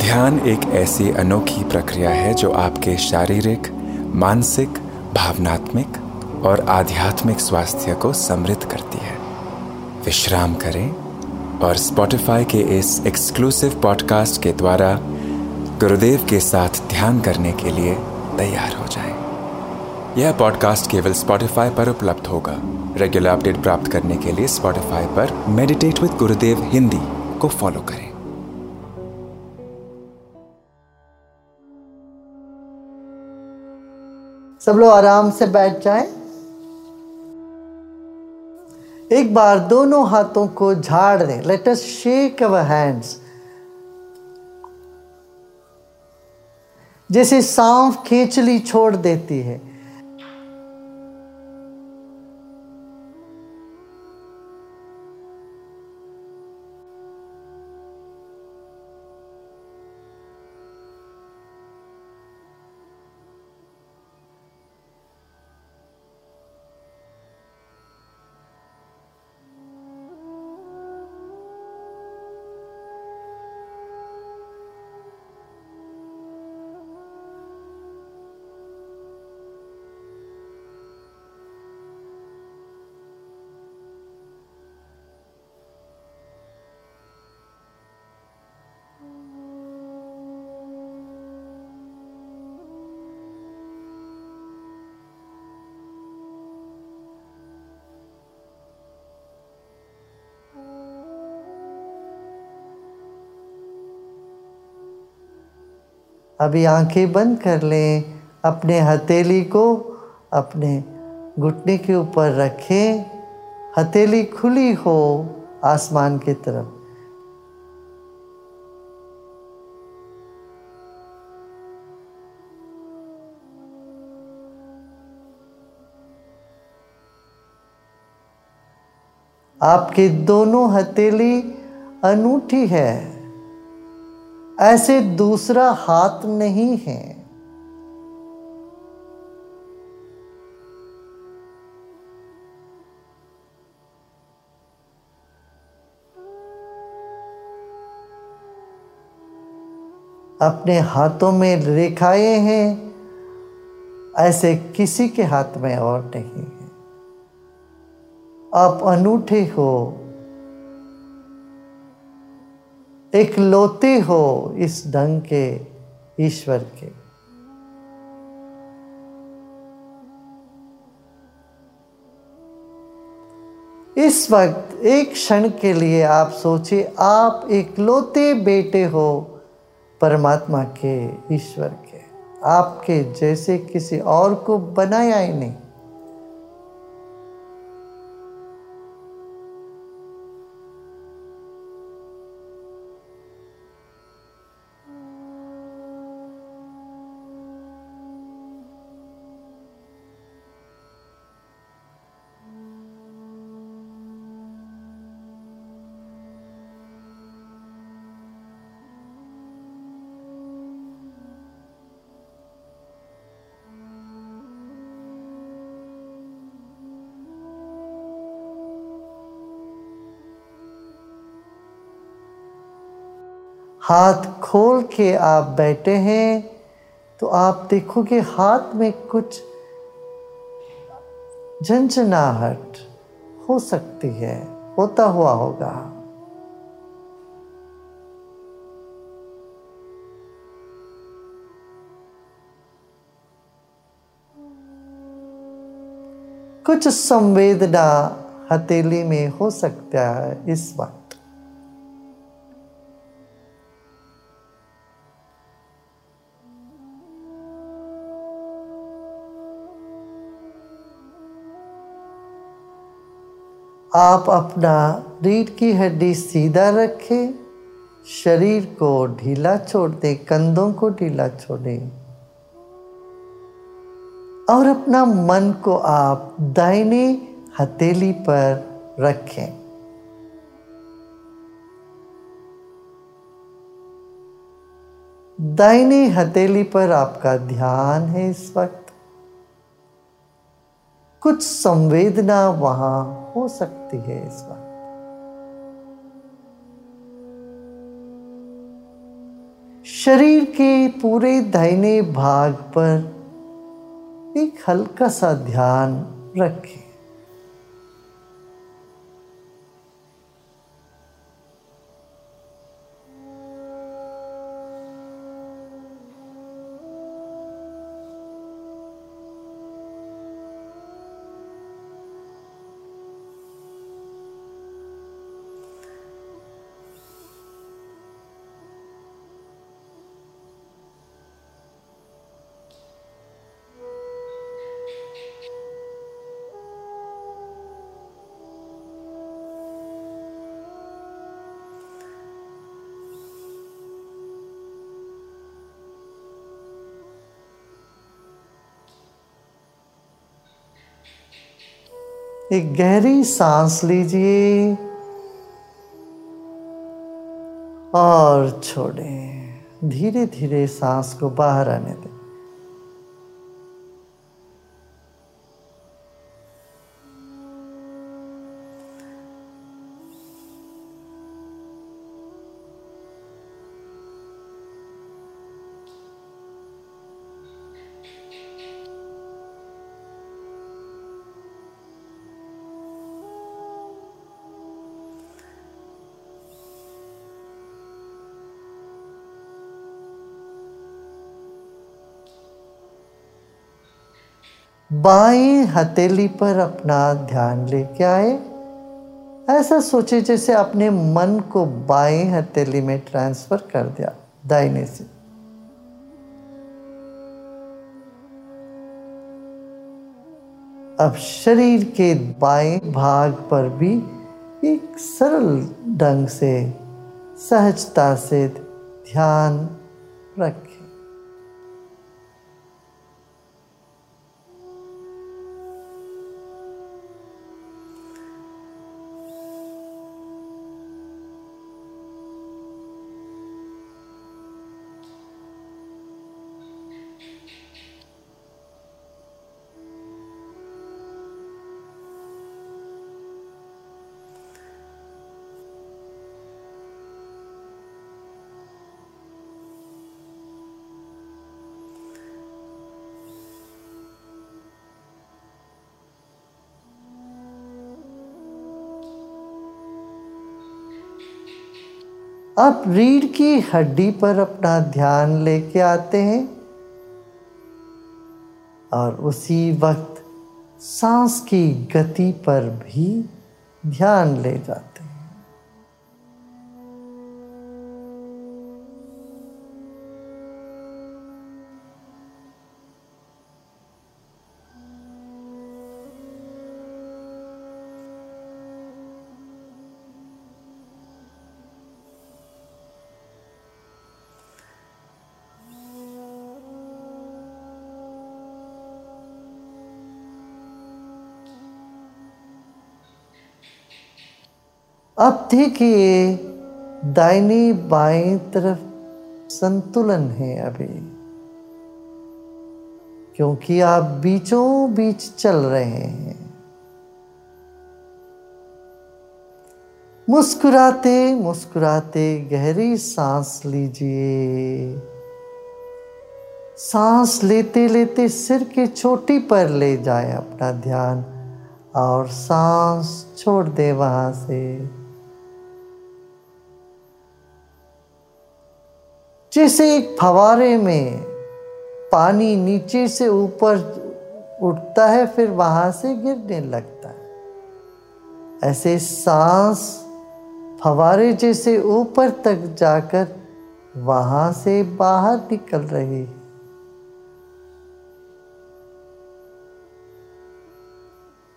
ध्यान एक ऐसी अनोखी प्रक्रिया है जो आपके शारीरिक, मानसिक, भावनात्मक और आध्यात्मिक स्वास्थ्य को समृद्ध करती है। विश्राम करें और स्पॉटिफाई के इस एक्सक्लूसिव पॉडकास्ट के द्वारा गुरुदेव के साथ ध्यान करने के लिए तैयार हो जाएँ। यह पॉडकास्ट केवल स्पॉटिफाई पर उपलब्ध होगा। रेगुलर अपडेट प्राप्त करने के लिए स्पॉटिफाई पर मेडिटेट विद गुरुदेव हिंदी को फॉलो करें। सब लोग आराम से बैठ जाएँ। एक बार दोनों हाथों को झाड़ दें। Let us shake our hands जैसे सांप खेचली छोड़ देती है। अभी आँखें बंद कर लें, अपने हथेली को अपने घुटने के ऊपर रखें। हथेली खुली हो आसमान की तरफ़। आपकी दोनों हथेली अनूठी है। ऐसे दूसरा हाथ नहीं है। अपने हाथों में रेखाएँ हैं, ऐसे किसी के हाथ में और नहीं है। आप अनूठे हो एक लोते हो इस ढंग के ईश्वर के। इस वक्त, एक क्षण के लिए आप सोचिए, आप एक लोते बेटे हो परमात्मा के, ईश्वर के। आपके जैसे किसी और को बनाया ही नहीं। हाथ खोल के आप बैठे हैं तो आप देखोगे हाथ में कुछ झंझनाहट हो सकती है, होता हुआ होगा। कुछ संवेदना हथेली में हो सकता है इस वक्त। आप अपना रीढ़ की हड्डी सीधा रखें, शरीर को ढीला छोड़ दें, कंधों को ढीला छोड़ें और अपना मन को आप दाहिने हथेली पर रखें। दाहिनी हथेली पर आपका ध्यान है इस वक्त। कुछ संवेदना वहाँ हो सकती है इस वक्त शरीर के पूरे दाहिने भाग पर एक हल्का सा ध्यान रखें। एक गहरी सांस लीजिए और छोड़ें। धीरे धीरे सांस को बाहर आने दें। बाएँ हथेली पर अपना ध्यान लेके आए। ऐसा सोचे जैसे अपने मन को बाएँ हथेली में ट्रांसफ़र कर दिया दाहिने से। अब शरीर के बाएँ भाग पर भी एक सरल ढंग से सहजता से ध्यान रखें। अब रीढ़ की हड्डी पर अपना ध्यान लेके आते हैं और उसी वक्त सांस की गति पर भी ध्यान ले जाते अब देखिए, दाहिनी बाएँ तरफ़ संतुलन है अभी। क्योंकि आप बीचों बीच चल रहे हैं। मुस्कुराते मुस्कुराते गहरी सांस लीजिए। सांस लेते लेते सिर के चोटी पर ले जाए अपना ध्यान और सांस छोड़ दे वहाँ से। जैसे एक फवारे में पानी नीचे से ऊपर उठता है, फिर वहाँ से गिरने लगता है। ऐसे सांस फवारे जैसे ऊपर तक जाकर वहाँ से बाहर निकल रही है।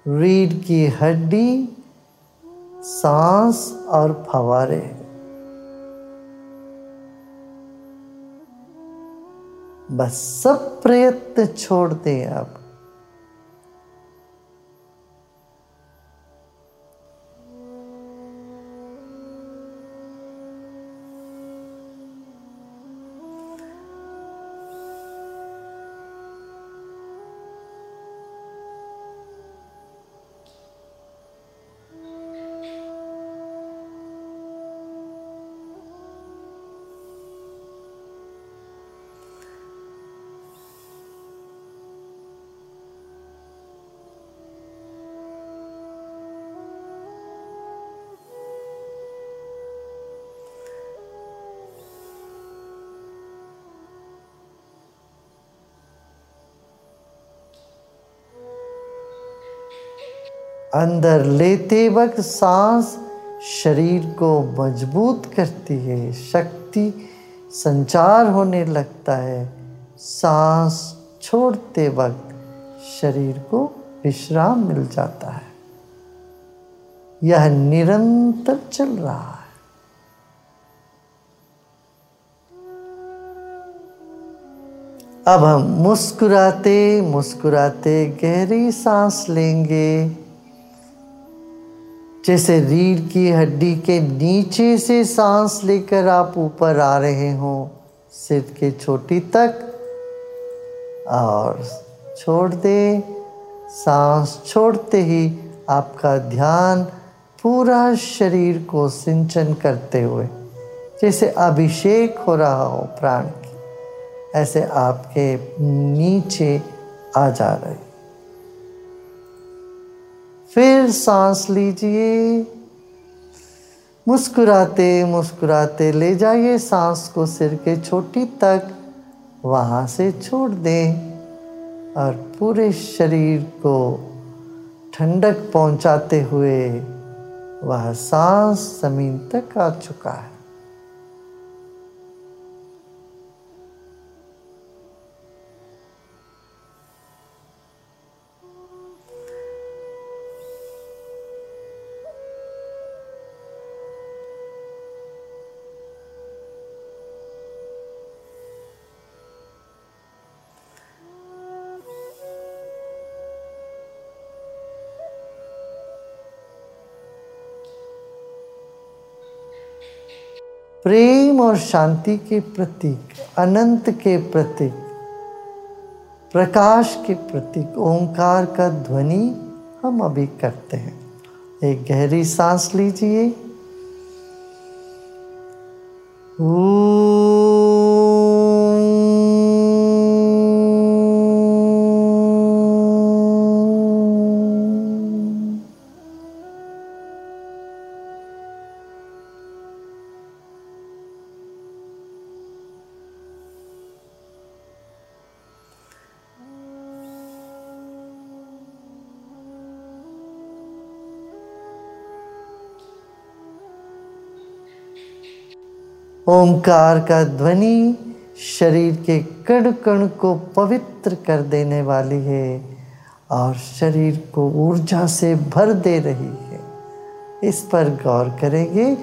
रीढ़ की हड्डी, सांस और फवारे बस सब प्रयत्न छोड़ दें आप। अंदर लेते वक्त सांस शरीर को मज़बूत करती है, शक्ति संचार होने लगता है। सांस छोड़ते वक्त शरीर को विश्राम मिल जाता है। यह निरंतर चल रहा है। अब हम मुस्कुराते मुस्कुराते गहरी सांस लेंगे। जैसे रीढ़ की हड्डी के नीचे से सांस लेकर आप ऊपर आ रहे हो, सिर के छोटी तक, और छोड़ दे। सांस छोड़ते ही आपका ध्यान पूरा शरीर को सिंचन करते हुए, जैसे अभिषेक हो रहा हो प्राण की, ऐसे आपके नीचे आ जा रहे। फिर सांस लीजिए। मुस्कुराते मुस्कुराते ले जाइए सांस को सिर के छोटी तक, वहाँ से छोड़ दें और पूरे शरीर को ठंडक पहुँचाते हुए वह सांस ज़मीन तक आ चुका है। प्रेम और शांति के प्रतीक, अनंत के प्रतीक, प्रकाश के प्रतीक, ओंकार का ध्वनि हम अभी करते हैं। एक गहरी सांस लीजिए। ओंकार का ध्वनि शरीर के कण कण को पवित्र कर देने वाली है और शरीर को ऊर्जा से भर दे रही है। इस पर गौर करेंगे।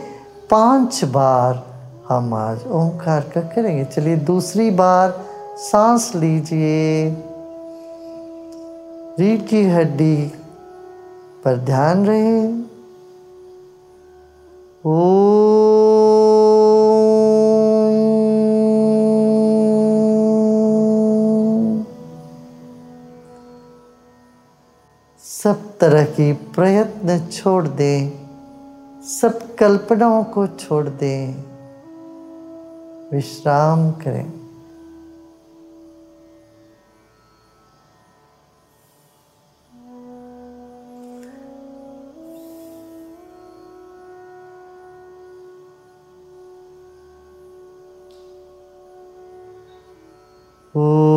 पाँच बार हम आज ओंकार का करेंगे। चलिए दूसरी बार सांस लीजिए। रीढ़ की हड्डी पर ध्यान रहे। ओ तरह की प्रयत्न छोड़ दे। सब कल्पनाओं को छोड़ दे। विश्राम करें। सब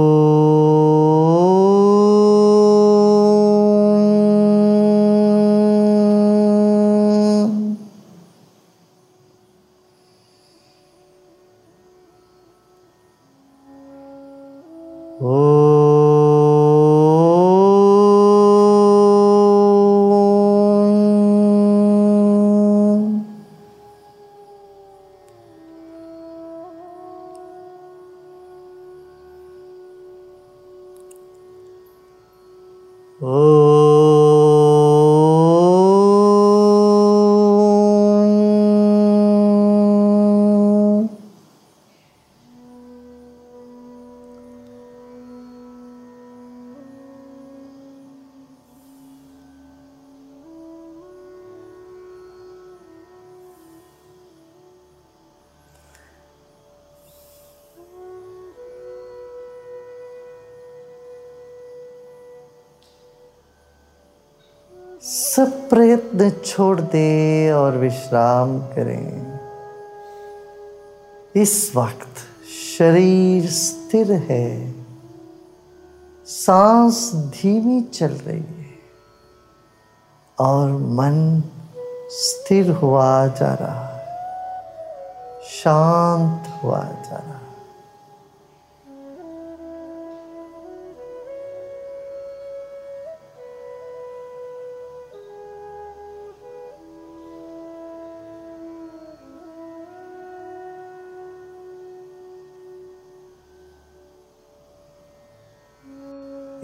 प्रयत्न छोड़ दे और विश्राम करें। इस वक्त शरीर स्थिर है। सांस धीमी चल रही है और मन स्थिर हुआ जा रहा है। शांत हुआ जा रहा है।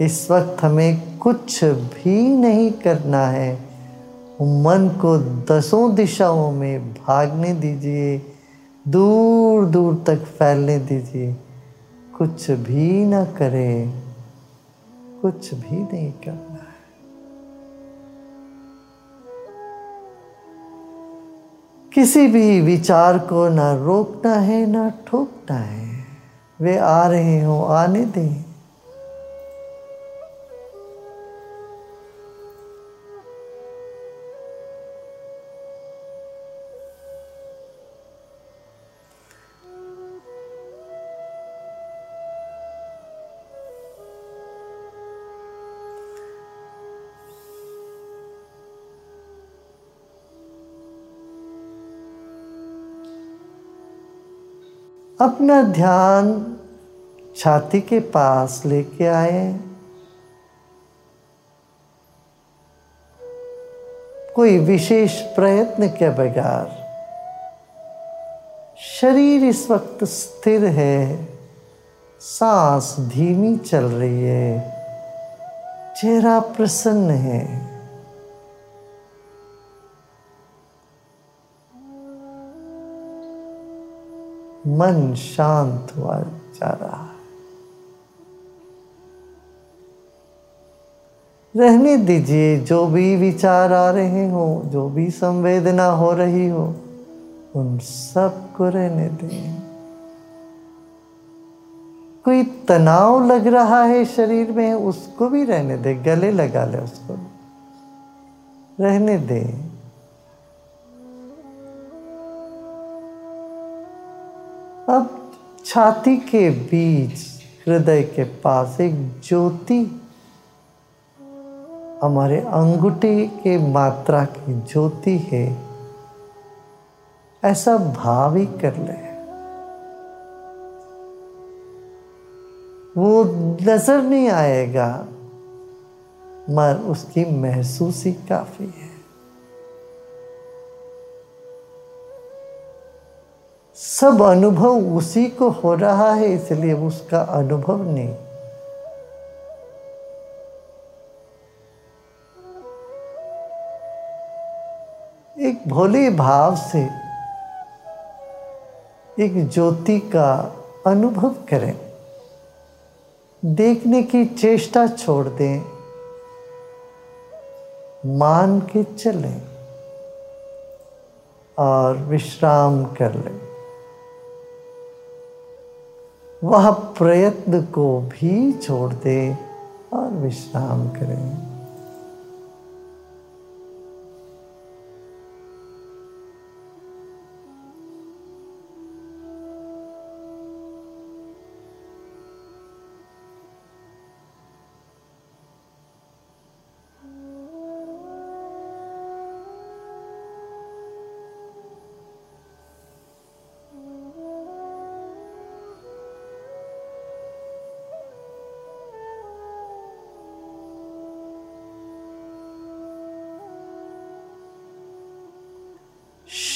इस वक्त हमें कुछ भी नहीं करना है। मन को दसों दिशाओं में भागने दीजिए दूर दूर तक फैलने दीजिए। कुछ भी ना करें, कुछ भी नहीं करना है। किसी भी विचार को ना रोकना है, ना ठोकना है। वे आ रहे हो, आने दें। अपना ध्यान छाती के पास लेके आए। कोई विशेष प्रयत्न के बगैर शरीर इस वक्त स्थिर है, सांस धीमी चल रही है, चेहरा प्रसन्न है। मन शांत हुआ जा रहा है। रहने दीजिए, जो भी विचार आ रहे हो, जो भी संवेदना हो रही हो, उन सबको रहने दें। कोई तनाव लग रहा है शरीर में, उसको भी रहने दे, गले लगा ले उसको। रहने दें। अब छाती के बीच हृदय के पास एक ज्योति हमारे अंगूठे के मात्रा की ज्योति है। ऐसा भाव ही कर ले। वो नज़र नहीं आएगा, मगर उसकी महसूसी काफ़ी है। सब अनुभव उसी को हो रहा है, इसलिए उसका अनुभव नहीं। एक भोले भाव से एक ज्योति का अनुभव करें। देखने की चेष्टा छोड़ दें। मान के चलें और विश्राम कर लें। वह प्रयत्न को भी छोड़ दे और विश्राम करें।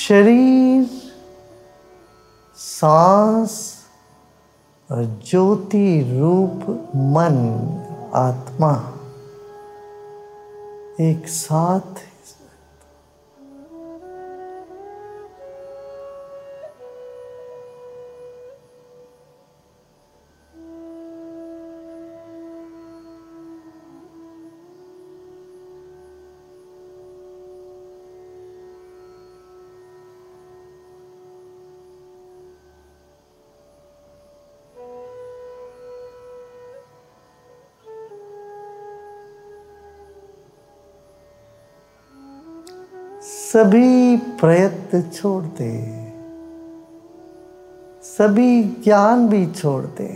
शरीर सांस और ज्योति रूप मन आत्मा एक साथ सभी प्रयत्न छोड़ दे सभी ज्ञान भी छोड़ दे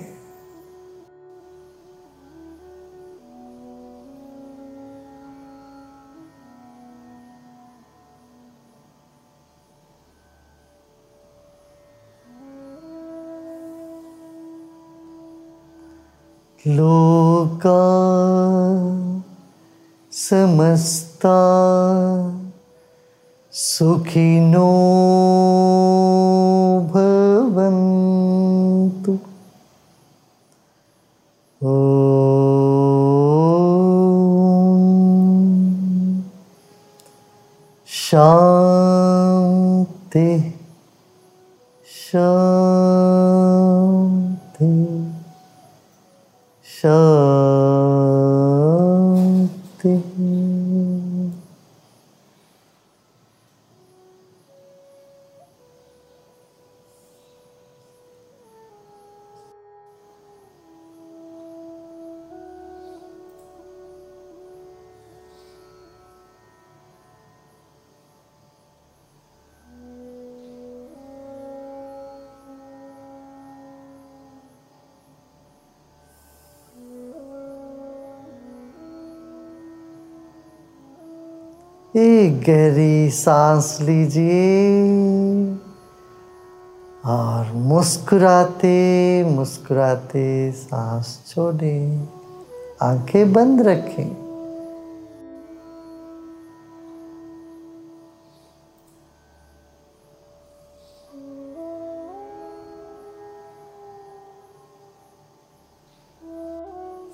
लोका समस्ता सुखिनो एक गहरी सांस लीजिए और मुस्कुराते मुस्कुराते सांस छोड़ें। आँखें बंद रखें।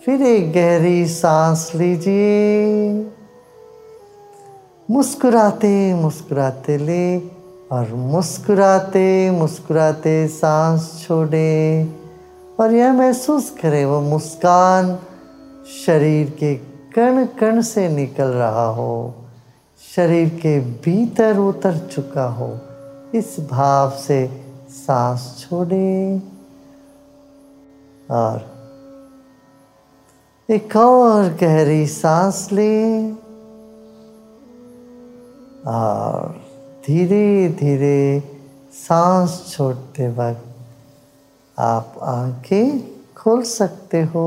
फिर एक गहरी सांस लीजिए। मुस्कुराते मुस्कुराते ले और मुस्कुराते मुस्कुराते सांस छोड़े। और यह महसूस करें, वो मुस्कान शरीर के कण कण से निकल रहा हो, शरीर के भीतर उतर चुका हो, इस भाव से सांस छोड़े। और एक और गहरी सांस लें। और धीरे धीरे सांस छोड़ते वक्त आप आँखें खोल सकते हो।